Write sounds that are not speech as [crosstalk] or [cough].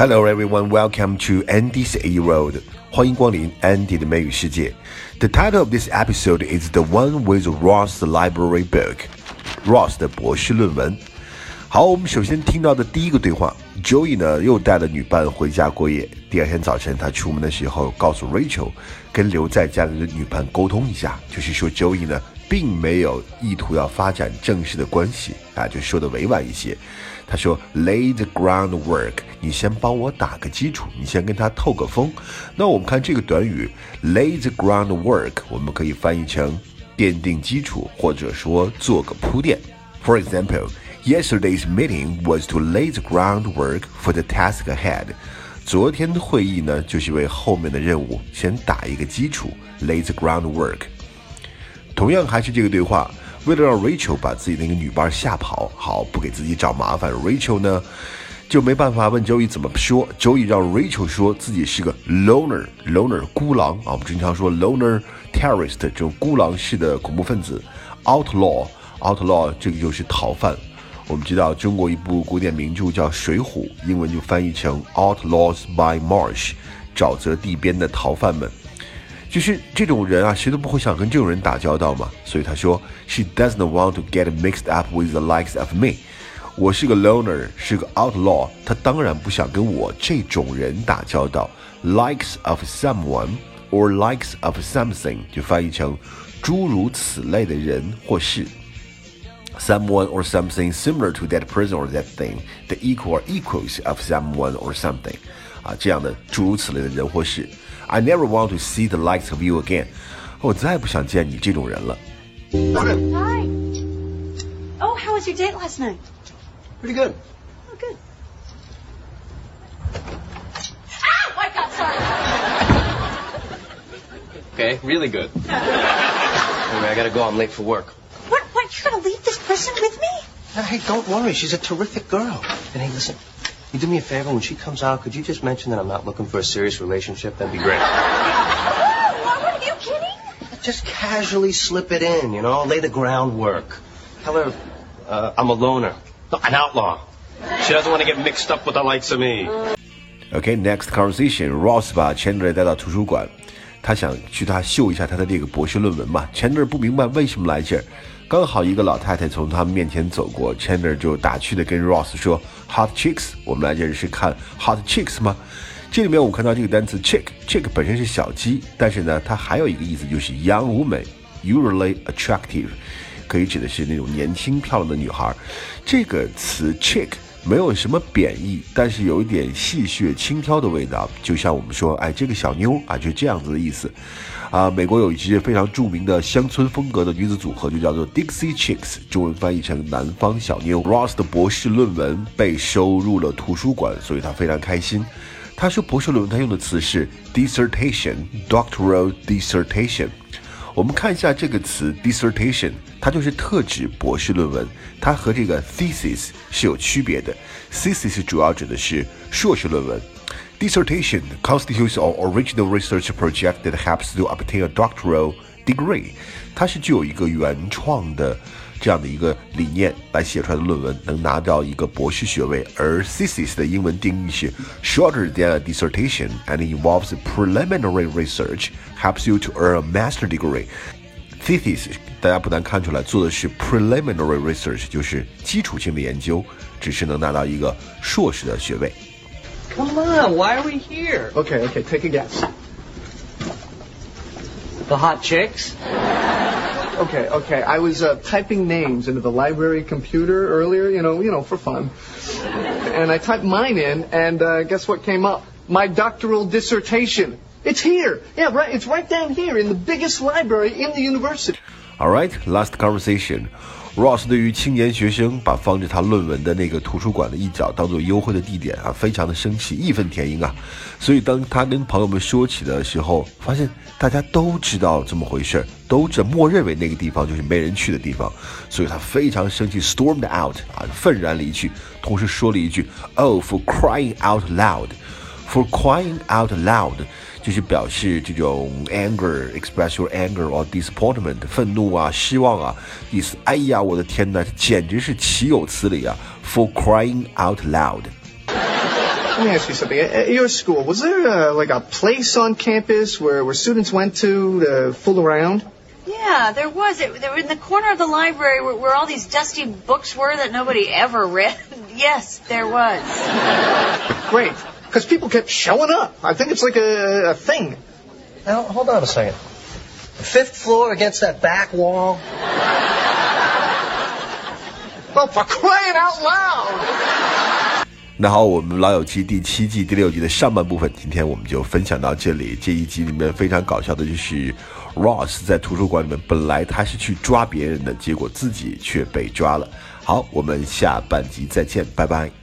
Hello everyone, welcome to Andy's A Road. 欢迎光临 Andy 的美语世界。The title of this episode is the one with Ross library book. Ross 的博士论文。好，我们首先听到的第一个对话，Joey 呢又带了女伴回家过夜。第二天早晨，他出门的时候告诉 Rachel，跟留在家里的女伴沟通一下，就是说 Joey 呢并没有意图要发展正式的关系啊，就说的委婉一些。他说：“Lay the groundwork，你先帮我打个基础，你先跟他透个风。那我们看这个短语 lay the groundwork，我们可以翻译成奠定基础，或者说做个铺垫。For example, yesterday's meeting was to lay the groundwork for the task ahead。昨天的会议呢，就是为后面的任务先打一个基础，lay the groundwork。同样还是这个对话。”为了让 Rachel 把自己那个女伴吓跑，好不给自己找麻烦，Rachel 呢就没办法问 Joey 怎么说。Joey 让 Rachel 说自己是个 loner，loner 孤狼啊，我们经常说 loner terrorist 这种孤狼式的恐怖分子，outlaw，outlaw 这个就是逃犯。我们知道中国一部古典名著叫《水浒》，英文就翻译成 Outlaws by Marsh，沼泽地边的逃犯们。就是这种人啊，谁都不会想跟这种人打交道嘛。所以他说，She doesn't want to get mixed up with the likes of me。我是个 loner，是个 outlaw，她当然不想跟我这种人打交道。Likes of someone or likes of something 就翻译成诸如此类的人或事。Someone or something similar to that person or that thing, the equal or equals of someone or something，啊，这样的诸如此类的人或事。 I never want to see the likes of you again。我再不想见你这种人了。Hi. Oh, how was your date last night? Pretty good. Oh, good. Ah! My God, sorry. Okay, really good. anyway, I gotta go. I'm late for work. What? What? You're gonna leave this person with me? Hey, don't worry. She's a terrific girl. And hey, listen, you do me a favor when she comes out. Could you just mention that I'm not looking for a serious relationship? That'd be great. Robert, are you kidding? Just casually slip it in, you know, lay the groundwork. Tell her uh, I'm a loner, no, an outlaw. She doesn't want to get mixed up with the likes of me. Okay, next conversation. Ross 把 Chandler 带到图书馆，他想去他秀一下他的这个博士论文嘛。Chandler 不明白为什么来这儿。 刚好一个老太太从他们面前走过，Chandler 就打趣的跟 Ross 说：“Hot chicks，我们来这里是看 hot chicks 吗？”这里面我们看到这个单词 chick，chick 本身是小鸡，但是呢，它还有一个意思就是 young woman，usually attractive，可以指的是那种年轻漂亮的女孩。这个词 chick 没有什么贬义，但是有一点戏谑轻佻的味道，就像我们说，哎，这个小妞啊，就这样子的意思。啊，美国有一支非常著名的乡村风格的女子组合，就叫做 Dixie Chicks，中文翻译成南方小妞。Ross 的博士论文被收入了图书馆，所以他非常开心。他说博士论文他用的词是 dissertation，doctoral dissertation。我们看一下这个词 dissertation，它就是特指博士论文，它和这个 thesis 是有区别的。thesis 主要指的是硕士论文。Dissertation constitutes an original research project that helps to obtain a doctoral degree。它是具有一个原创的这样的一个理念来写出来的论文，能拿到一个博士学位。而 thesis 的英文定义是 shorter than a dissertation and involves preliminary research, helps you to earn a master degree. Thesis 大家不难看出来，做的是 preliminary research，就是基础性的研究，只是能拿到一个硕士的学位。Come on, why are we here? Okay, okay, take a guess. The hot chicks? Okay, okay. I was uh, typing names into the library computer earlier, you know, you know, for fun. And I typed mine in, and uh, guess what came up? My doctoral dissertation. It's here. Yeah, right. It's right down here in the biggest library in the university. All right, last conversation. Ross 对于青年学生把放着他论文的那个图书馆的一角当做幽会的地点啊，非常的生气，义愤填膺啊。所以当他跟朋友们说起的时候，发现大家都知道这么回事儿，都这默认为那个地方就是没人去的地方，所以他非常生气，stormed out 啊，愤然离去，同时说了一句：“Oh, for crying out loud, for crying out loud。” 就是表示这种 anger，express your anger or disappointment，愤怒啊、失望啊，意思。哎呀，我的天哪，这简直是岂有此理啊！For crying out loud。 let me ask you something. At your school, was there a, like a place on campus where, where students went to to fool around? Yeah, there was. It, they were in the corner of the library where, where all these dusty books were that nobody ever read. [laughs] yes, there was. Great. Because people kept showing up. I think it's like a, a thing. Now, hold on a second. Fifth floor against that back wall. Well, for crying out loud! 那好，我们《老友记》第七季第六集的上半部分，今天我们就分享到这里。这一集里面非常搞笑的就是 Ross 在图书馆里面，本来他是去抓别人的，结果自己却被抓了。好，我们下半集再见，拜拜。